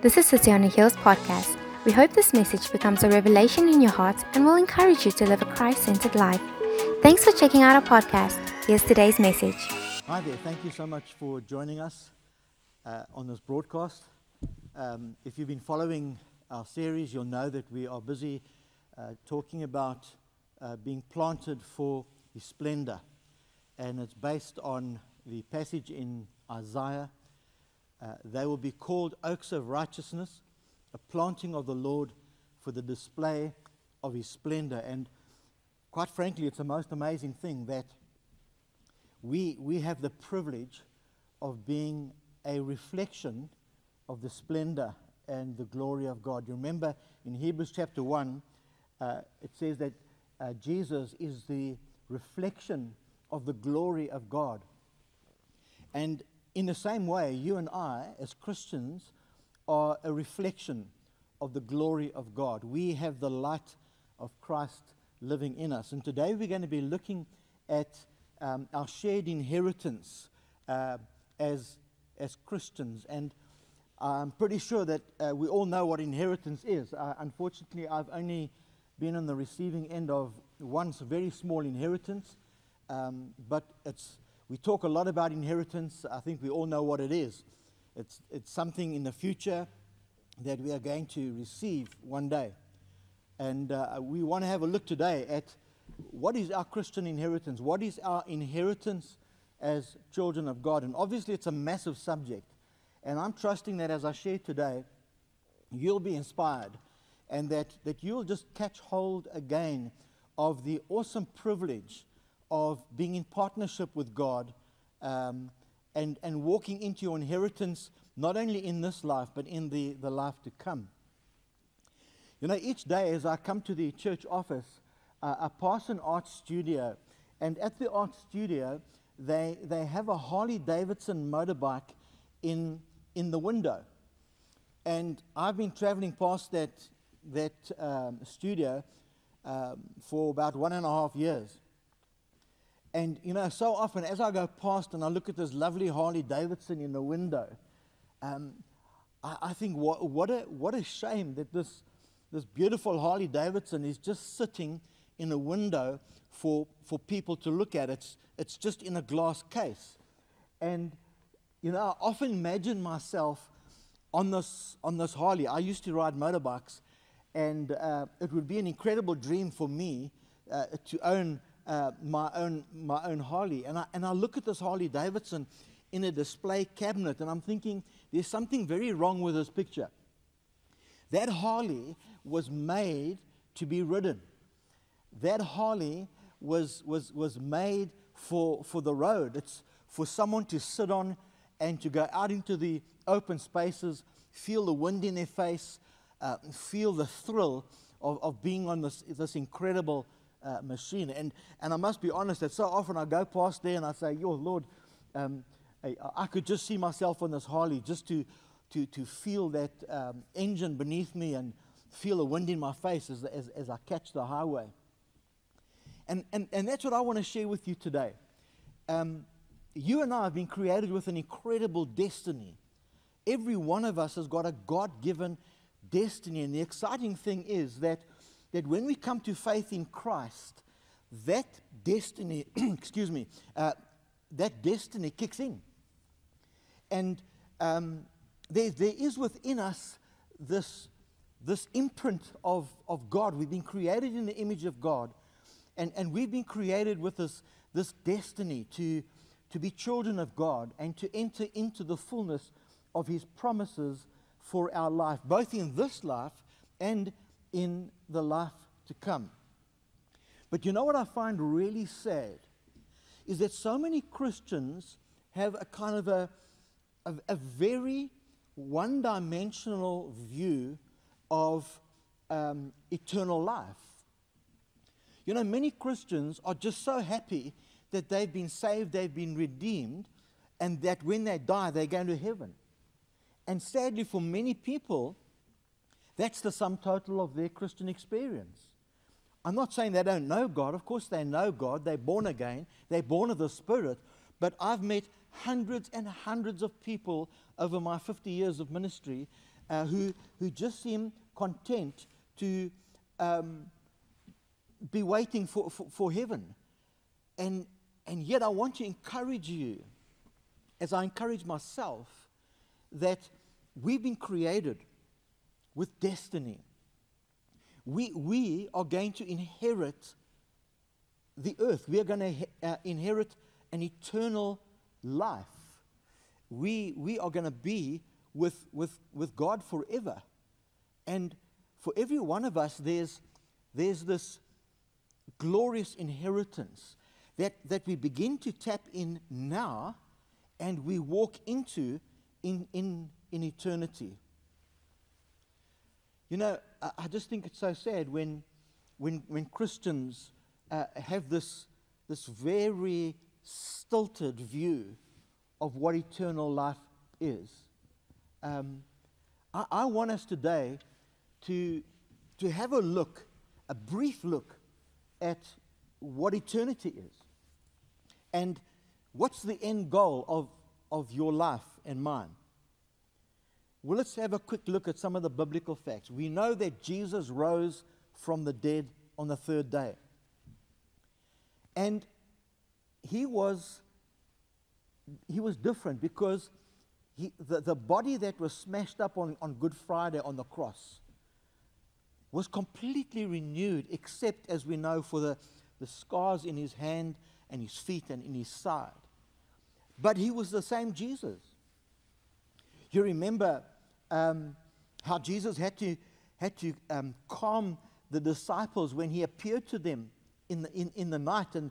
This is City on a Hills podcast. We hope this message becomes a revelation in your heart and will encourage you to live a Christ centered life. Thanks for checking out our podcast. Here's today's message. Hi there. Thank you so much for joining us uh, on this broadcast. Um, if you've been following our series, you'll know that we are busy uh, talking about uh, being planted for His splendor. And it's based on the passage in Isaiah uh, they will be called oaks of righteousness, a planting of the Lord for the display of his splendor. And quite frankly, it's a most amazing thing that we, we have the privilege of being a reflection of the splendor and the glory of God. You remember in Hebrews chapter 1, uh, it says that uh, Jesus is the reflection of the glory of God. And in the same way, you and I, as Christians, are a reflection of the glory of God. We have the light of Christ living in us. And today we're going to be looking at um, our shared inheritance uh, as, as Christians. And I'm pretty sure that uh, we all know what inheritance is. Uh, unfortunately, I've only been on the receiving end of once very small inheritance, um, but it's we talk a lot about inheritance. I think we all know what it is. It's, it's something in the future that we are going to receive one day. And uh, we want to have a look today at what is our Christian inheritance? What is our inheritance as children of God? And obviously, it's a massive subject. And I'm trusting that as I share today, you'll be inspired and that, that you'll just catch hold again of the awesome privilege of being in partnership with God um, and, and walking into your inheritance, not only in this life, but in the, the life to come. You know, each day as I come to the church office, uh, I pass an art studio, and at the art studio, they, they have a Harley Davidson motorbike in, in the window. And I've been traveling past that, that um, studio um, for about one and a half years. And, you know, so often as I go past and I look at this lovely Harley Davidson in the window, um, I, I, think what, what, a, what a shame that this, this beautiful Harley Davidson is just sitting in a window for, for people to look at. It's, it's just in a glass case. And, you know, I often imagine myself on this, on this Harley. I used to ride motorbikes, and uh, it would be an incredible dream for me uh, to own uh, my, own, my own Harley. And I, and I look at this Harley Davidson in a display cabinet, and I'm thinking, there's something very wrong with this picture. That Harley was made to be ridden. That Harley was, was, was made for, for the road. It's for someone to sit on and to go out into the open spaces, feel the wind in their face, uh, feel the thrill of, of being on this, this incredible uh, machine. And, and I must be honest that so often I go past there and I say, Yo, Lord, um, I, I, could just see myself on this Harley just to, to, to feel that um, engine beneath me and feel the wind in my face as, as, as I catch the highway. And, and, and that's what I want to share with you today. Um, you and I have been created with an incredible destiny. Every one of us has got a God given destiny. And the exciting thing is that that when we come to faith in Christ, that destiny, excuse me, uh, that destiny kicks in. And um, there, there is within us this, this imprint of, of God. We've been created in the image of God, and, and we've been created with this, this destiny to, to be children of God and to enter into the fullness of His promises for our life, both in this life and in the life to come. But you know what I find really sad? Is that so many Christians have a kind of a, a, a very one dimensional view of um, eternal life. You know, many Christians are just so happy that they've been saved, they've been redeemed, and that when they die, they're going to heaven. And sadly, for many people, that's the sum total of their Christian experience. I'm not saying they don't know God. Of course, they know God. They're born again, they're born of the Spirit. But I've met hundreds and hundreds of people over my 50 years of ministry uh, who, who just seem content to um, be waiting for, for, for heaven. And, and yet, I want to encourage you, as I encourage myself, that we've been created with destiny. We, we are going to inherit the earth. We are going to uh, inherit an eternal life. We, we are going to be with, with, with God forever. And for every one of us, there's, there's this glorious inheritance that, that we begin to tap in now and we walk into in, in, in eternity. You know, I, I just think it's so sad when, when, when Christians uh, have this, this very stilted view of what eternal life is. Um, I, I want us today to, to have a look, a brief look, at what eternity is. And what's the end goal of, of your life and mine? Well, let's have a quick look at some of the biblical facts. We know that Jesus rose from the dead on the third day. And he was, he was different because he, the, the body that was smashed up on, on Good Friday on the cross was completely renewed, except, as we know, for the, the scars in his hand and his feet and in his side. But he was the same Jesus. You remember um, how Jesus had to, had to um, calm the disciples when he appeared to them in the, in, in the night, and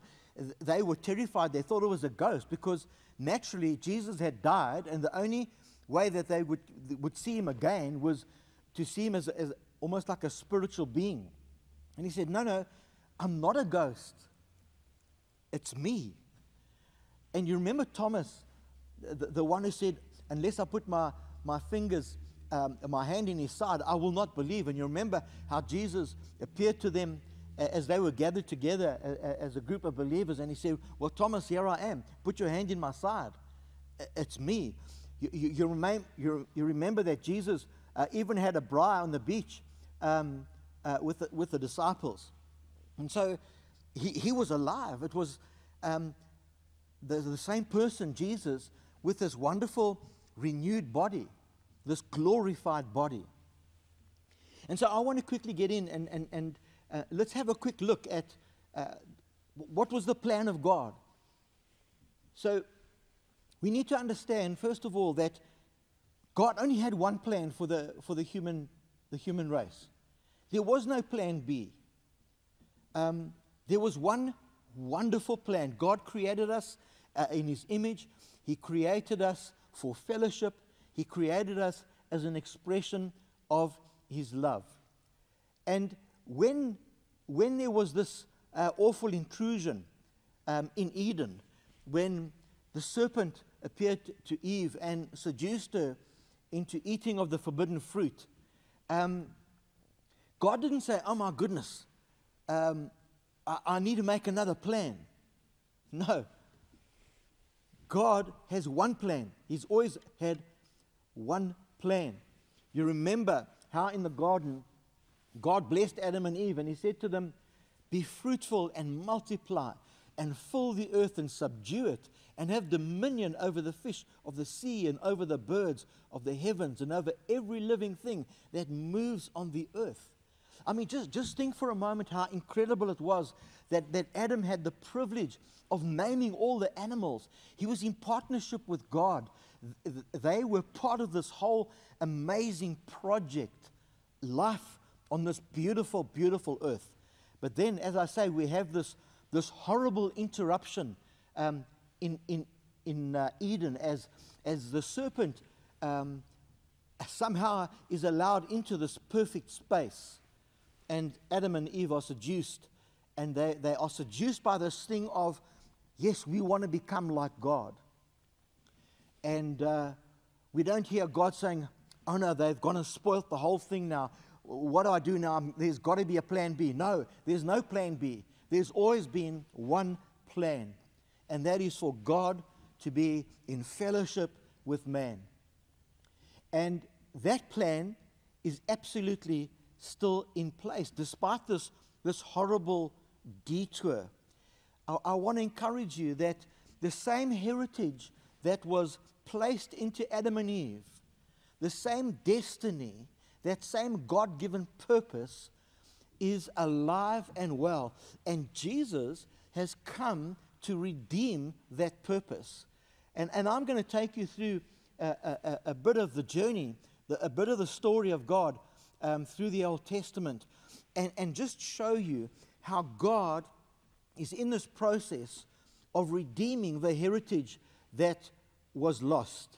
they were terrified. They thought it was a ghost because naturally Jesus had died, and the only way that they would, would see him again was to see him as, as almost like a spiritual being. And he said, No, no, I'm not a ghost. It's me. And you remember Thomas, the, the one who said, Unless I put my, my fingers, um, my hand in his side, I will not believe. And you remember how Jesus appeared to them as they were gathered together as a group of believers, and he said, Well, Thomas, here I am. Put your hand in my side. It's me. You, you, you, remain, you, remember that Jesus uh, even had a braai on the beach um, uh, with, the, with the disciples. And so he, he was alive. It was um, the, the same person, Jesus, with this wonderful renewed body, this glorified body. And so I want to quickly get in and, and, and uh, let's have a quick look at uh, what was the plan of God. So we need to understand, first of all, that God only had one plan for the, for the, human, the human race. There was no plan B. Um, there was one wonderful plan. God created us uh, in His image, He created us for fellowship, He created us as an expression of His love. And when, when there was this uh, awful intrusion um, in Eden, when the serpent appeared to Eve and seduced her into eating of the forbidden fruit, um, God didn't say, Oh my goodness, um, I, I need to make another plan. No. God has one plan. He's always had one plan. You remember how in the garden God blessed Adam and Eve and he said to them, Be fruitful and multiply and fill the earth and subdue it and have dominion over the fish of the sea and over the birds of the heavens and over every living thing that moves on the earth. I mean, just, just think for a moment how incredible it was that, that Adam had the privilege of naming all the animals. He was in partnership with God. They were part of this whole amazing project, life on this beautiful, beautiful earth. But then, as I say, we have this, this horrible interruption um, in, in, in uh, Eden as, as the serpent um, somehow is allowed into this perfect space. And Adam and Eve are seduced, and they, they are seduced by this thing of, yes, we want to become like God. And uh, we don't hear God saying, oh no, they've gone and spoilt the whole thing now what do I do now? There's got to be a plan B. No, there's no plan B. There's always been one plan, and that is for God to be in fellowship with man. And that plan is absolutely still in place, despite this, this horrible detour. I, I want to encourage you that the same heritage that was placed into Adam and Eve, the same destiny, that same God given purpose is alive and well. And Jesus has come to redeem that purpose. And, and I'm going to take you through a, a, a bit of the journey, the, a bit of the story of God um, through the Old Testament, and, and just show you how God is in this process of redeeming the heritage that was lost.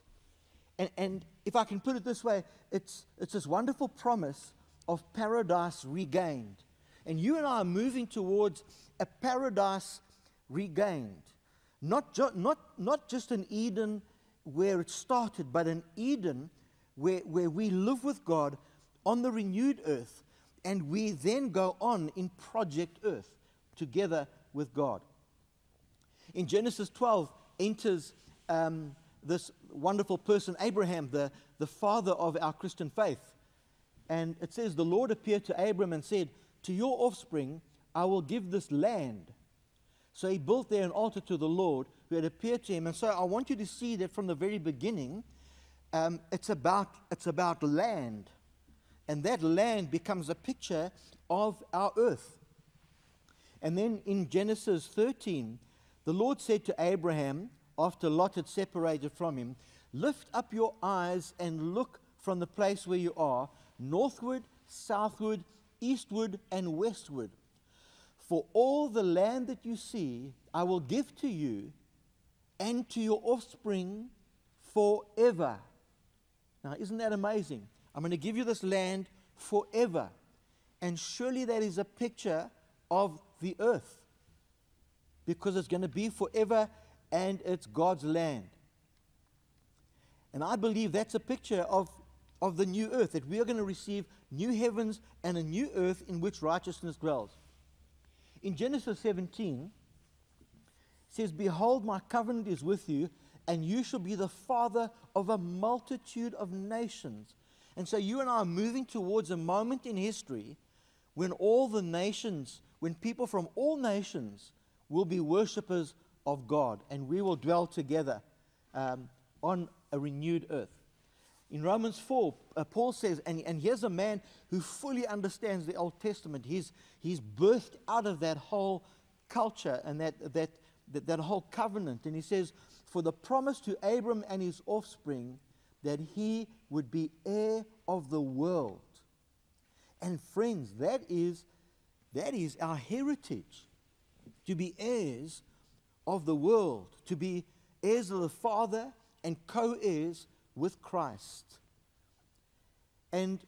And, and if I can put it this way, it's, it's this wonderful promise of paradise regained. And you and I are moving towards a paradise regained. Not, ju- not, not just an Eden where it started, but an Eden where, where we live with God on the renewed earth, and we then go on in Project Earth together with God. In Genesis 12 enters um, this wonderful person, Abraham, the, the father of our Christian faith. And it says, The Lord appeared to Abram and said, To your offspring I will give this land. So he built there an altar to the Lord who had appeared to him. And so I want you to see that from the very beginning, um, it's, about, it's about land. And that land becomes a picture of our earth. And then in Genesis 13, the Lord said to Abraham, after Lot had separated from him, Lift up your eyes and look from the place where you are, northward, southward, eastward, and westward. For all the land that you see, I will give to you and to your offspring forever. Now, isn't that amazing? I'm going to give you this land forever. And surely that is a picture of the earth because it's going to be forever and it's God's land. And I believe that's a picture of, of the new earth, that we are going to receive new heavens and a new earth in which righteousness dwells. In Genesis 17, it says, Behold, my covenant is with you, and you shall be the father of a multitude of nations. And so you and I are moving towards a moment in history when all the nations, when people from all nations will be worshippers of God, and we will dwell together um, on a renewed earth. In Romans 4, uh, Paul says, and, and here's a man who fully understands the Old Testament. He's, he's birthed out of that whole culture and that, that, that, that whole covenant. And he says, For the promise to Abram and his offspring that he would be heir of the world. And friends, that is, that is our heritage to be heirs of the world, to be heirs of the Father and co heirs with Christ. And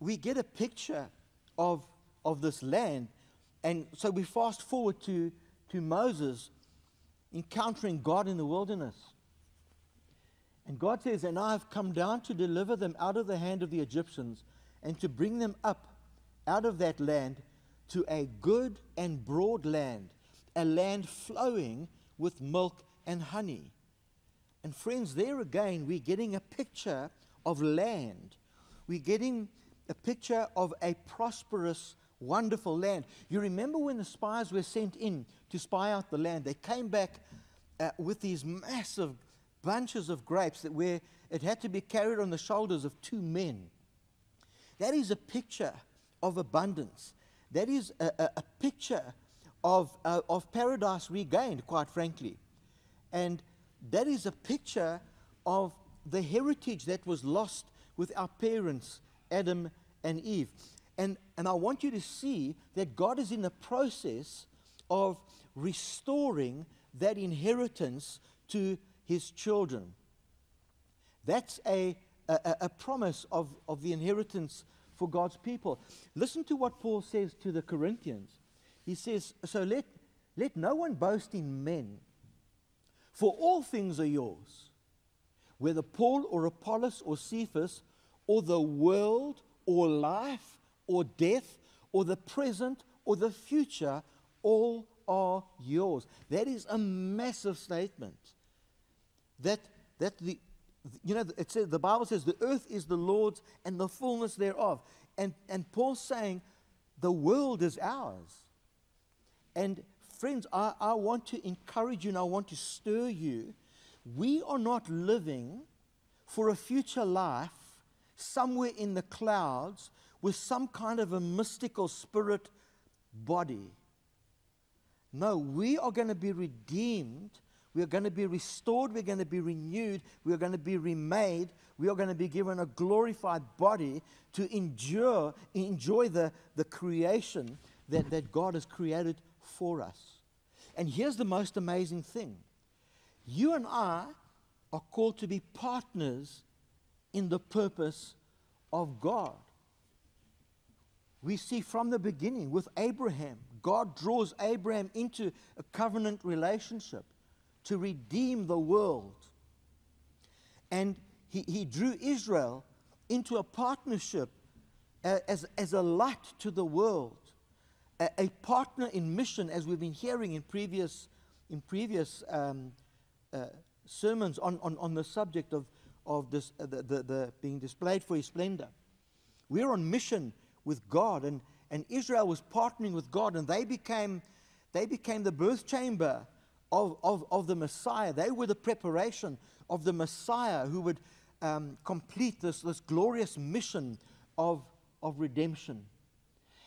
we get a picture of, of this land. And so we fast forward to, to Moses encountering God in the wilderness. And God says, And I have come down to deliver them out of the hand of the Egyptians and to bring them up out of that land to a good and broad land, a land flowing with milk and honey. And friends, there again, we're getting a picture of land. We're getting a picture of a prosperous, wonderful land. You remember when the spies were sent in to spy out the land? They came back uh, with these massive bunches of grapes that where it had to be carried on the shoulders of two men. That is a picture of abundance. That is a, a, a picture of, uh, of paradise regained, quite frankly. And that is a picture of the heritage that was lost with our parents, Adam and Eve. And, and I want you to see that God is in the process of restoring that inheritance to his children. That's a, a, a promise of, of the inheritance for God's people. Listen to what Paul says to the Corinthians. He says, So let, let no one boast in men, for all things are yours, whether Paul or Apollos or Cephas, or the world, or life, or death, or the present, or the future, all are yours. That is a massive statement. That, that the, You know, it says, the Bible says the earth is the Lord's and the fullness thereof. And, and Paul's saying the world is ours. And friends, I, I want to encourage you and I want to stir you. We are not living for a future life somewhere in the clouds with some kind of a mystical spirit body. No, we are going to be redeemed. We are going to be restored. We're going to be renewed. We are going to be remade. We are going to be given a glorified body to endure, enjoy the, the creation that, that God has created for us. And here's the most amazing thing you and I are called to be partners in the purpose of God. We see from the beginning with Abraham, God draws Abraham into a covenant relationship to redeem the world. And he, he drew Israel into a partnership as, as a light to the world, a, a, partner in mission, as we've been hearing in previous, in previous um, uh, sermons on, on, on the subject of, of this, uh, the, the, the being displayed for his splendor. We're on mission with God, and, and Israel was partnering with God, and they became, they became the birth chamber of, of, of the Messiah. They were the preparation of the Messiah who would um, complete this, this glorious mission of, of redemption.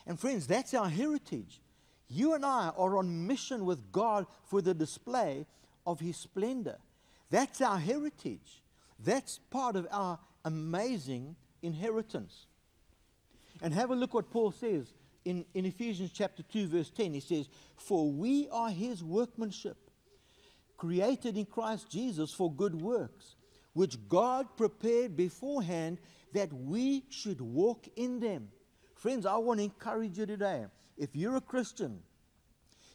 And friends, that's our heritage. You and I are on mission with God for the display of His splendor. That's our heritage. That's part of our amazing inheritance. And have a look what Paul says in, in Ephesians chapter 2, verse 10. He says, For we are his workmanship, created in Christ Jesus for good works, which God prepared beforehand that we should walk in them. Friends, I want to encourage you today. If you're a Christian,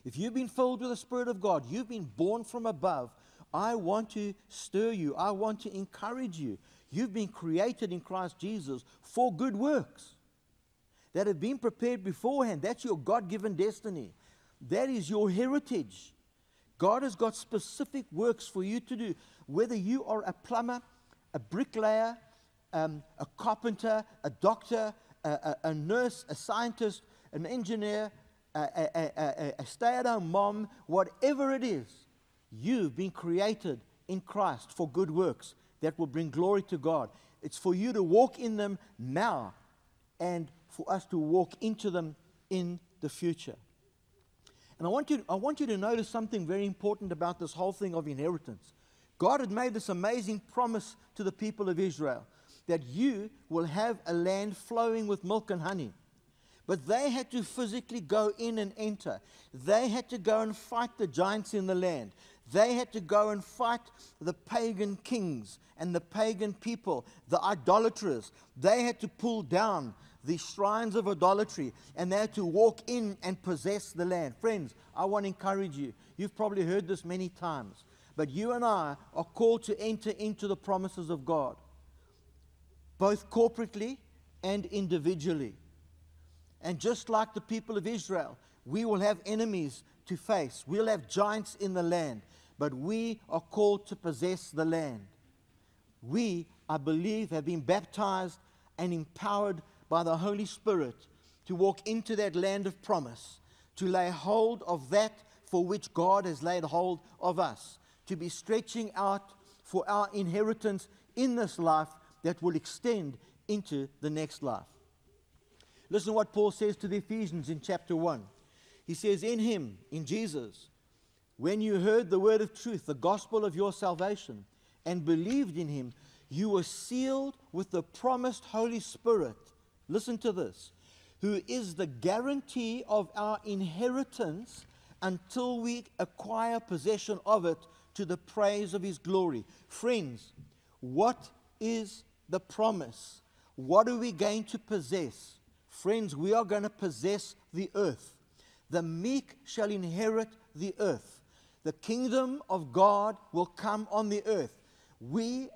if you've been filled with the Spirit of God, you've been born from above, I want to stir you. I want to encourage you. You've been created in Christ Jesus for good works that have been prepared beforehand. That's your God given destiny. That is your heritage. God has got specific works for you to do. Whether you are a plumber, a bricklayer, um, a carpenter, a doctor, a, a, a, nurse, a scientist, an engineer, a, a stay at home mom, whatever it is, you've been created in Christ for good works that will bring glory to God. It's for you to walk in them now and for us to walk into them in the future. And I want, you, I want you to notice something very important about this whole thing of inheritance. God had made this amazing promise to the people of Israel that you will have a land flowing with milk and honey. But they had to physically go in and enter. They had to go and fight the giants in the land. They had to go and fight the pagan kings and the pagan people, the idolaters. They had to pull down the shrines of idolatry and they had to walk in and possess the land. Friends, I want to encourage you. You've probably heard this many times, but you and I are called to enter into the promises of God, both corporately and individually. And just like the people of Israel, we will have enemies to face, we'll have giants in the land, but we are called to possess the land. We, I believe, have been baptized and empowered by the Holy Spirit to walk into that land of promise, to lay hold of that for which God has laid hold of us, to be stretching out for our inheritance in this life that will extend into the next life. Listen to what Paul says to the Ephesians in chapter 1. He says, In him, in Jesus, when you heard the word of truth, the gospel of your salvation, and believed in him, you were sealed with the promised Holy Spirit Listen to this. Who is the guarantee of our inheritance until we acquire possession of it to the praise of his glory. Friends, what is the promise? What are we going to possess? Friends, we are going to possess the earth. The meek shall inherit the earth. The kingdom of God will come on the earth. We,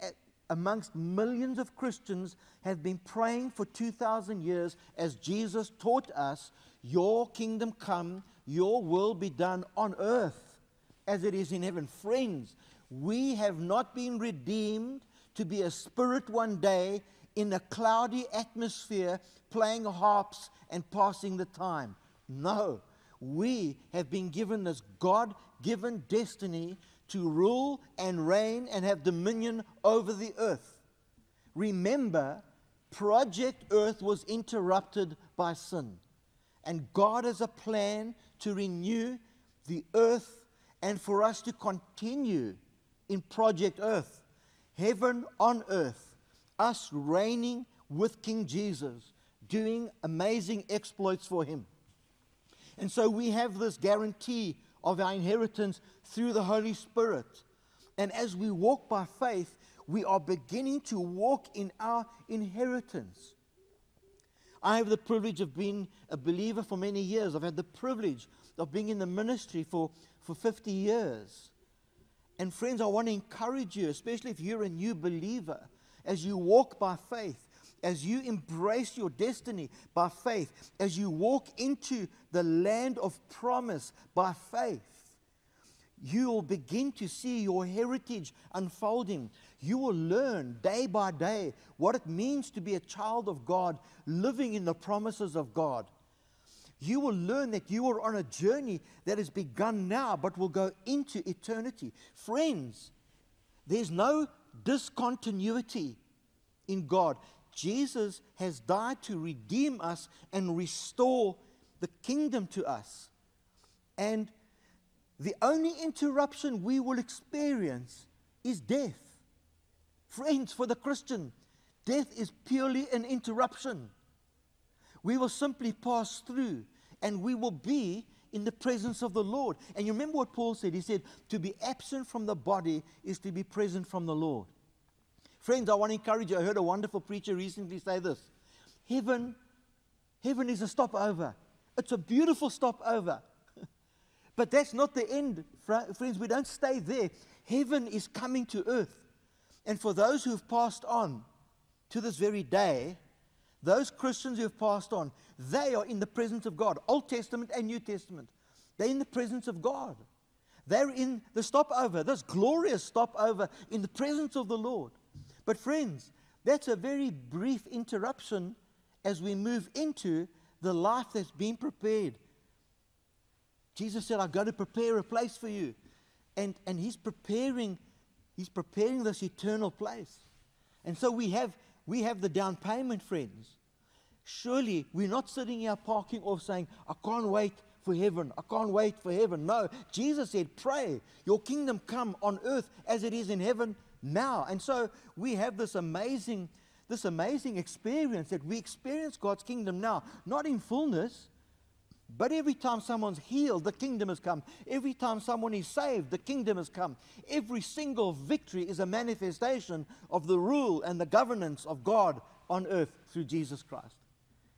amongst millions of Christians have been praying for 2,000 years as Jesus taught us, Your kingdom come, your will be done on earth as it is in heaven. Friends, we have not been redeemed to be a spirit one day in a cloudy atmosphere, playing harps and passing the time. No, we have been given this God given destiny to rule and reign and have dominion over the earth. Remember, Project Earth was interrupted by sin. And God has a plan to renew the earth and for us to continue in Project Earth, heaven on earth, us reigning with King Jesus, doing amazing exploits for Him. And so we have this guarantee of our inheritance through the Holy Spirit. And as we walk by faith, we are beginning to walk in our inheritance. I have the privilege of being a believer for many years. I've had the privilege of being in the ministry for, for 50 years. And friends, I want to encourage you, especially if you're a new believer, as you walk by faith, as you embrace your destiny by faith, as you walk into the land of promise by faith, you will begin to see your heritage unfolding. You will learn day by day what it means to be a child of God, living in the promises of God. You will learn that you are on a journey that has begun now but will go into eternity. Friends, there's no discontinuity in God. Jesus has died to redeem us and restore the kingdom to us. And the only interruption we will experience is death. Friends, for the Christian, death is purely an interruption. We will simply pass through and we will be in the presence of the Lord. And you remember what Paul said? He said, To be absent from the body is to be present from the Lord. Friends, I want to encourage you. I heard a wonderful preacher recently say this Heaven, heaven is a stopover. It's a beautiful stopover. But that's not the end, friends. We don't stay there. Heaven is coming to earth. And for those who have passed on to this very day, those Christians who have passed on, they are in the presence of God, Old Testament and New Testament. They're in the presence of God. They're in the stopover, this glorious stopover in the presence of the Lord. But, friends, that's a very brief interruption as we move into the life that's been prepared. Jesus said, I've got to prepare a place for you. And, and he's preparing, he's preparing this eternal place. And so we have, we have the down payment, friends. Surely we're not sitting here parking off saying, I can't wait for heaven. I can't wait for heaven. No, Jesus said, Pray, your kingdom come on earth as it is in heaven now. And so we have this amazing, this amazing experience that we experience God's kingdom now, not in fullness, but every time someone's healed, the kingdom has come. Every time someone is saved, the kingdom has come. Every single victory is a manifestation of the rule and the governance of God on earth through Jesus Christ.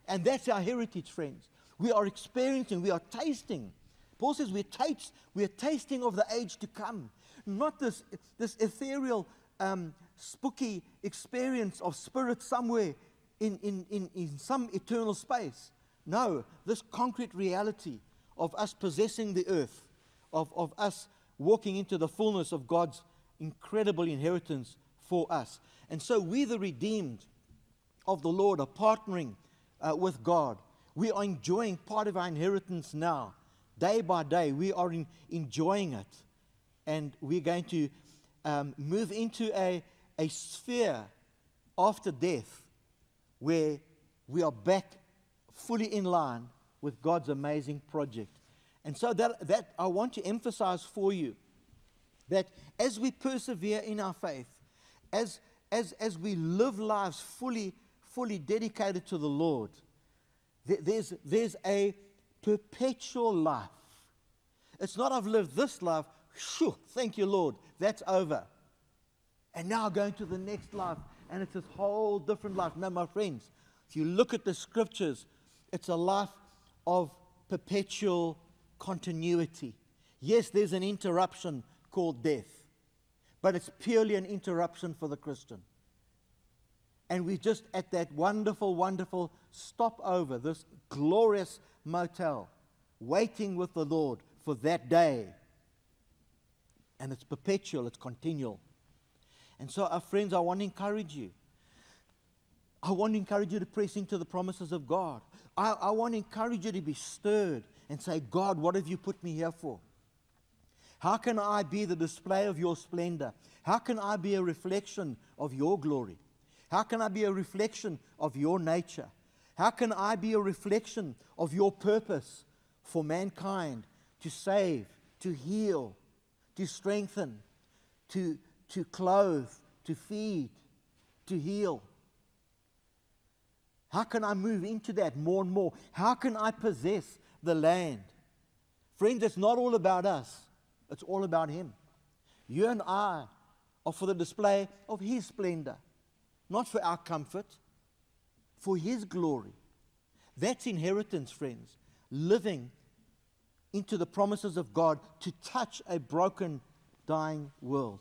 And that's our heritage, friends. We are experiencing, we are tasting. Paul says we're, taste, we're tasting of the age to come not this, this ethereal, um, spooky experience of spirit somewhere in, in, in, in some eternal space. No, this concrete reality of us possessing the earth, of, of us walking into the fullness of God's incredible inheritance for us. And so we, the redeemed of the Lord, are partnering uh, with God. We are enjoying part of our inheritance now. Day by day, we are in, enjoying it and we're going to um, move into a, a sphere after death where we are back fully in line with God's amazing project. And so that, that I want to emphasize for you that as we persevere in our faith, as, as, as we live lives fully, fully dedicated to the Lord, th- there's, there's a perpetual life. It's not I've lived this life, Shoo, thank you, Lord. That's over. And now going to the next life, and it's this whole different life. Now, my friends, if you look at the scriptures, it's a life of perpetual continuity. Yes, there's an interruption called death, but it's purely an interruption for the Christian. And we're just at that wonderful, wonderful stopover, this glorious motel, waiting with the Lord for that day and it's perpetual, it's continual. And so, our friends, I want to encourage you. I want to encourage you to press into the promises of God. I, I want to encourage you to be stirred and say, God, what have you put me here for? How can I be the display of your splendor? How can I be a reflection of your glory? How can I be a reflection of your nature? How can I be a reflection of your purpose for mankind to save, to heal, to strengthen, to, to clothe, to feed, to heal? How can I move into that more and more? How can I possess the land? Friends, it's not all about us, it's all about Him. You and I are for the display of His splendor, not for our comfort, for His glory. That's inheritance, friends. Living into the promises of God to touch a broken, dying world.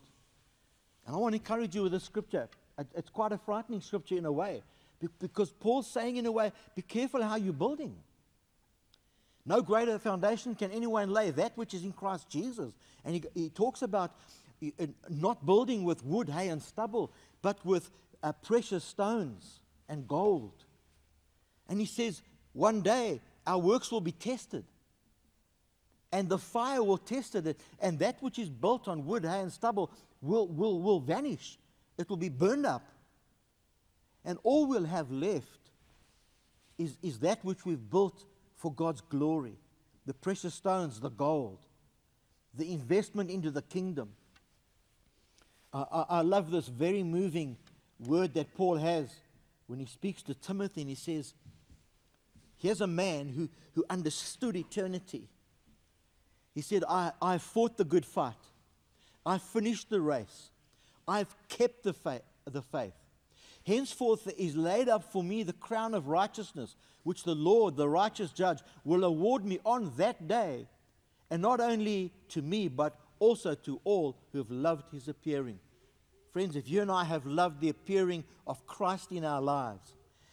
And I want to encourage you with this scripture. It's quite a frightening scripture in a way because Paul's saying, in a way, be careful how you're building. No greater foundation can anyone lay, that which is in Christ Jesus. And he, he talks about uh, not building with wood, hay, and stubble, but with uh, precious stones and gold. And he says, one day our works will be tested. And the fire will test it, and that which is built on wood, hay, and stubble will, will, will vanish. It will be burned up. And all we'll have left is, is that which we've built for God's glory the precious stones, the gold, the investment into the kingdom. Uh, I, I love this very moving word that Paul has when he speaks to Timothy and he says, Here's a man who, who understood eternity. He said, I, I fought the good fight. I finished the race. I've kept the, fa- the faith. Henceforth is laid up for me the crown of righteousness, which the Lord, the righteous judge, will award me on that day, and not only to me, but also to all who have loved his appearing. Friends, if you and I have loved the appearing of Christ in our lives,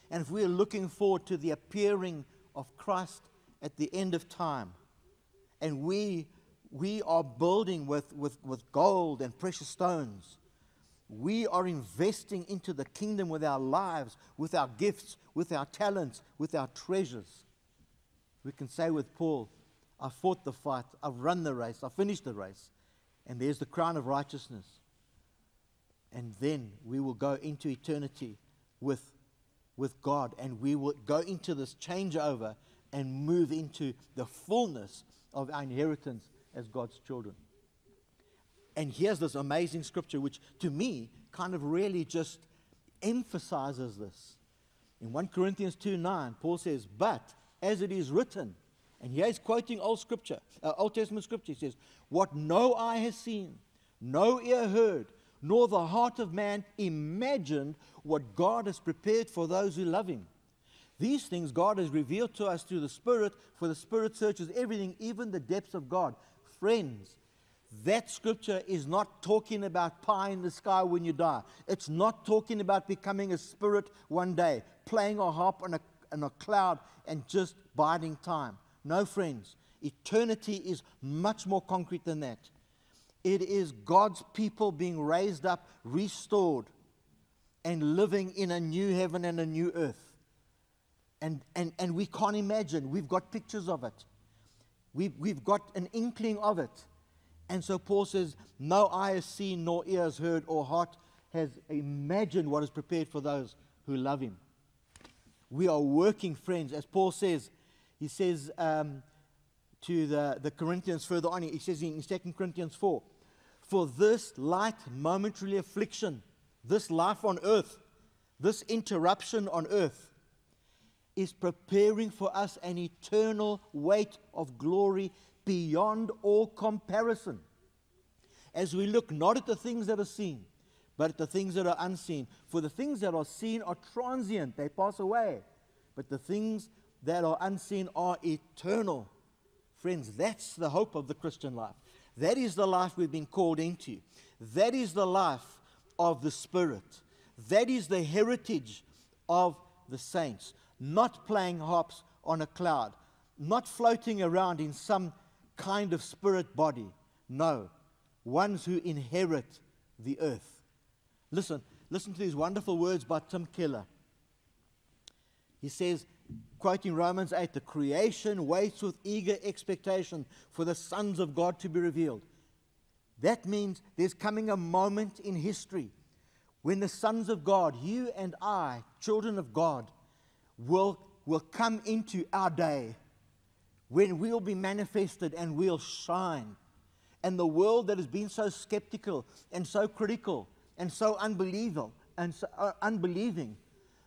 and if we're looking forward to the appearing of Christ at the end of time, and we, we are building with, with, with gold and precious stones, we are investing into the kingdom with our lives, with our gifts, with our talents, with our treasures. We can say with Paul, I fought the fight, I've run the race, I finished the race, and there's the crown of righteousness. And then we will go into eternity with, with God, and we will go into this changeover and move into the fullness of our inheritance as God's children. And here's this amazing scripture, which to me kind of really just emphasizes this. In 1 Corinthians 2 9, Paul says, But as it is written, and here he's quoting Old Scripture, uh, Old Testament Scripture. He says, What no eye has seen, no ear heard, nor the heart of man imagined what God has prepared for those who love him. These things God has revealed to us through the Spirit, for the Spirit searches everything, even the depths of God. Friends, that scripture is not talking about pie in the sky when you die. It's not talking about becoming a spirit one day, playing a harp on a, on a cloud and just biding time. No, friends, eternity is much more concrete than that. It is God's people being raised up, restored, and living in a new heaven and a new earth. And, and, and we can't imagine. We've got pictures of it, we've, we've got an inkling of it. And so Paul says, No eye has seen, nor ear has heard, or heart has imagined what is prepared for those who love him. We are working friends. As Paul says, he says um, to the, the Corinthians further on, he says in 2 Corinthians 4 For this light momentary affliction, this life on earth, this interruption on earth, is preparing for us an eternal weight of glory beyond all comparison. As we look not at the things that are seen, but at the things that are unseen. For the things that are seen are transient, they pass away. But the things that are unseen are eternal. Friends, that's the hope of the Christian life. That is the life we've been called into. That is the life of the Spirit. That is the heritage of the saints. Not playing harps on a cloud, not floating around in some kind of spirit body. No, ones who inherit the earth. Listen, listen to these wonderful words by Tim Keller. He says, quoting Romans 8, the creation waits with eager expectation for the sons of God to be revealed. That means there's coming a moment in history when the sons of God, you and I, children of God, will, will come into our day, when we'll be manifested and we'll shine. And the world that has been so skeptical and so critical and so unbelievable and so, uh, unbelieving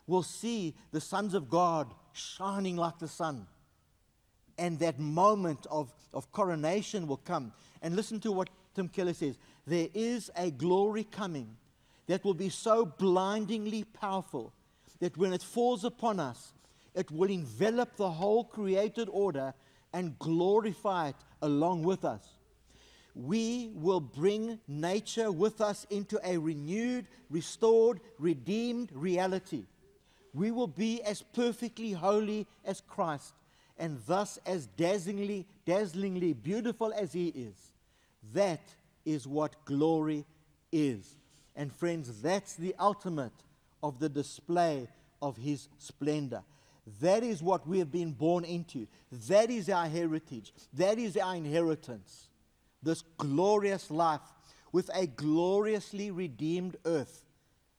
will see the sons of God shining like the sun. And that moment of, of coronation will come. And listen to what Tim Keller says there is a glory coming that will be so blindingly powerful that when it falls upon us, it will envelop the whole created order and glorify it along with us. We will bring nature with us into a renewed, restored, redeemed reality. We will be as perfectly holy as Christ and thus as dazzlingly, dazzlingly beautiful as He is. That is what glory is. And friends, that's the ultimate of the display of His splendor. That is what we have been born into. That is our heritage. That is our inheritance. This glorious life with a gloriously redeemed earth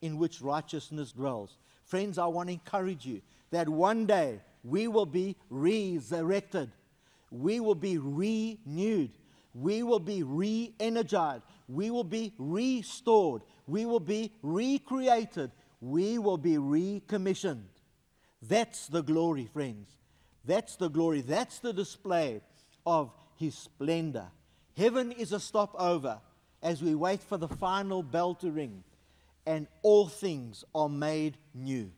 in which righteousness dwells. Friends, I want to encourage you that one day we will be resurrected. We will be renewed. We will be re energized. We will be restored. We will be recreated. We will be recommissioned. That's the glory, friends. That's the glory. That's the display of His splendor. Heaven is a stopover as we wait for the final bell to ring, and all things are made new.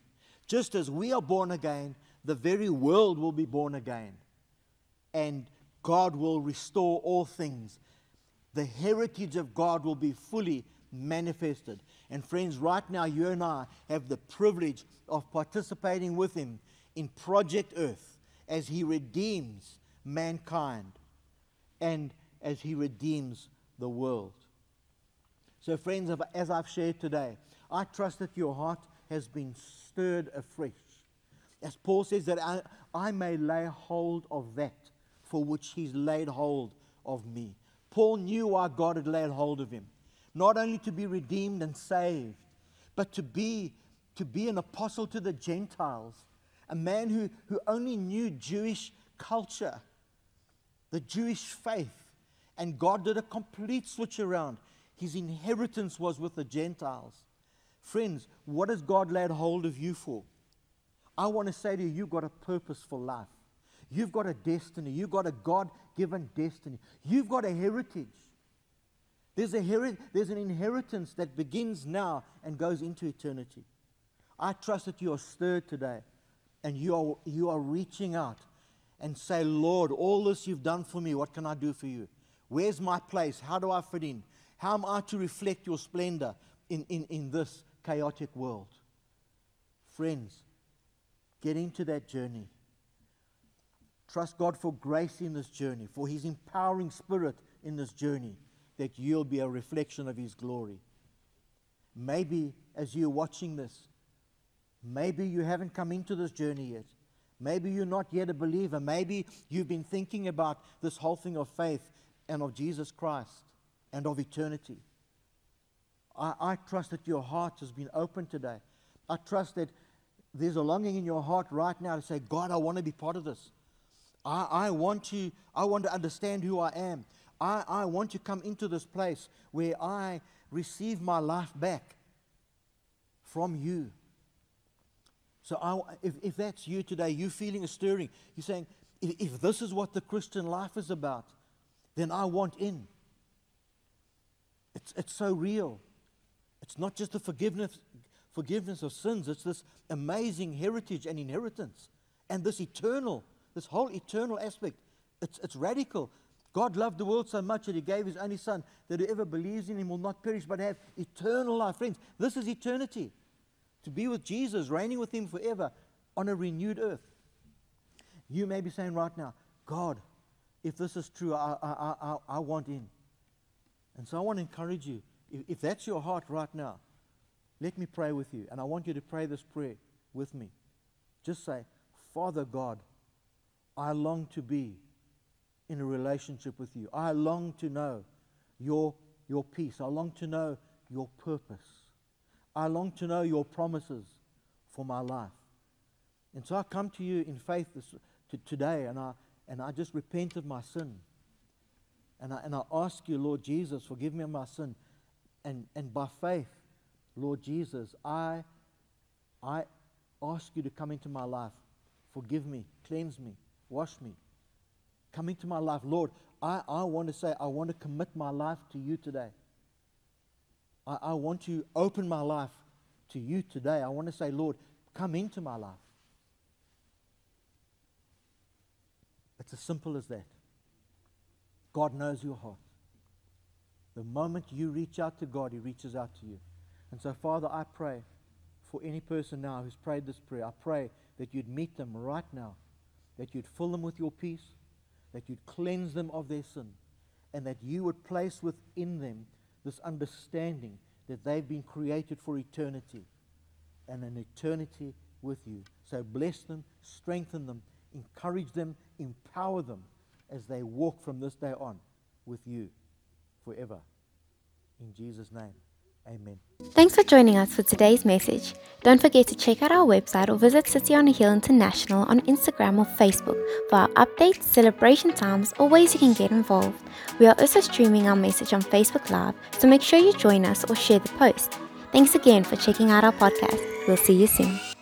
Just as we are born again, the very world will be born again, and God will restore all things. The heritage of God will be fully manifested. And friends, right now, you and I have the privilege of participating with Him in Project Earth as He redeems mankind and as He redeems the world. So, friends, as I've shared today, I trust that your heart has been stirred afresh. As Paul says, that I, I may lay hold of that for which He's laid hold of me. Paul knew why God had laid hold of him not only to be redeemed and saved, but to be, to be an apostle to the Gentiles, a man who, who only knew Jewish culture, the Jewish faith. And God did a complete switch around. His inheritance was with the Gentiles. Friends, what has God laid hold of you for? I want to say to you, you've got a purpose for life. You've got a destiny. You've got a God given destiny. You've got a heritage. There's, a heri- there's an inheritance that begins now and goes into eternity. I trust that you are stirred today and you are, you are reaching out and say, Lord, all this you've done for me, what can I do for you? Where's my place? How do I fit in? How am I to reflect your splendor in, in, in this chaotic world? Friends, get into that journey. Trust God for grace in this journey, for His empowering spirit in this journey that you'll be a reflection of His glory. Maybe as you're watching this, maybe you haven't come into this journey yet. Maybe you're not yet a believer. Maybe you've been thinking about this whole thing of faith and of Jesus Christ and of eternity. I, I trust that your heart has been opened today. I trust that there's a longing in your heart right now to say, God, I want to be part of this. I, I, want to, I want to understand who I am. I, I want to come into this place where I receive my life back from you. So I, if, if that's you today, you feeling a stirring, you're saying, if, if this is what the Christian life is about, then I want in. It's, it's so real. It's not just the forgiveness, forgiveness of sins, it's this amazing heritage and inheritance. And this eternal, this whole eternal aspect. It's, it's radical. God loved the world so much that he gave his only son that whoever believes in him will not perish but have eternal life. Friends, this is eternity. To be with Jesus, reigning with him forever on a renewed earth. You may be saying right now, God, if this is true, I, I, I, I want in. And so I want to encourage you, if, if that's your heart right now, Let me pray with you. And I want you to pray this prayer with me. Just say, Father God, I long to be in a relationship with you. I long to know your, your peace. I long to know your purpose. I long to know your promises for my life. And so I come to you in faith this, to, today and I, and I just repent of my sin. And I, and I ask you, Lord Jesus, forgive me of my sin. And, and by faith, Lord Jesus, I, I ask you to come into my life. Forgive me, cleanse me, wash me. Come into my life. Lord, I, I want to say, I want to commit my life to you today. I, I want to open my life to you today. I want to say, Lord, come into my life. It's as simple as that. God knows your heart. The moment you reach out to God, He reaches out to you. And so, Father, I pray for any person now who's prayed this prayer. I pray that you'd meet them right now, that you'd fill them with your peace, that you'd cleanse them of their sin, and that you would place within them this understanding that they've been created for eternity and an eternity with you. So bless them, strengthen them, encourage them, empower them as they walk from this day on with you forever. In Jesus' name, amen. Thanks for joining us for today's message. Don't forget to check out our website or visit City on a Hill International on Instagram or Facebook for our updates, celebration times, or ways you can get involved. We are also streaming our message on Facebook Live, so make sure you join us or share the post. Thanks again for checking out our podcast. We'll see you soon.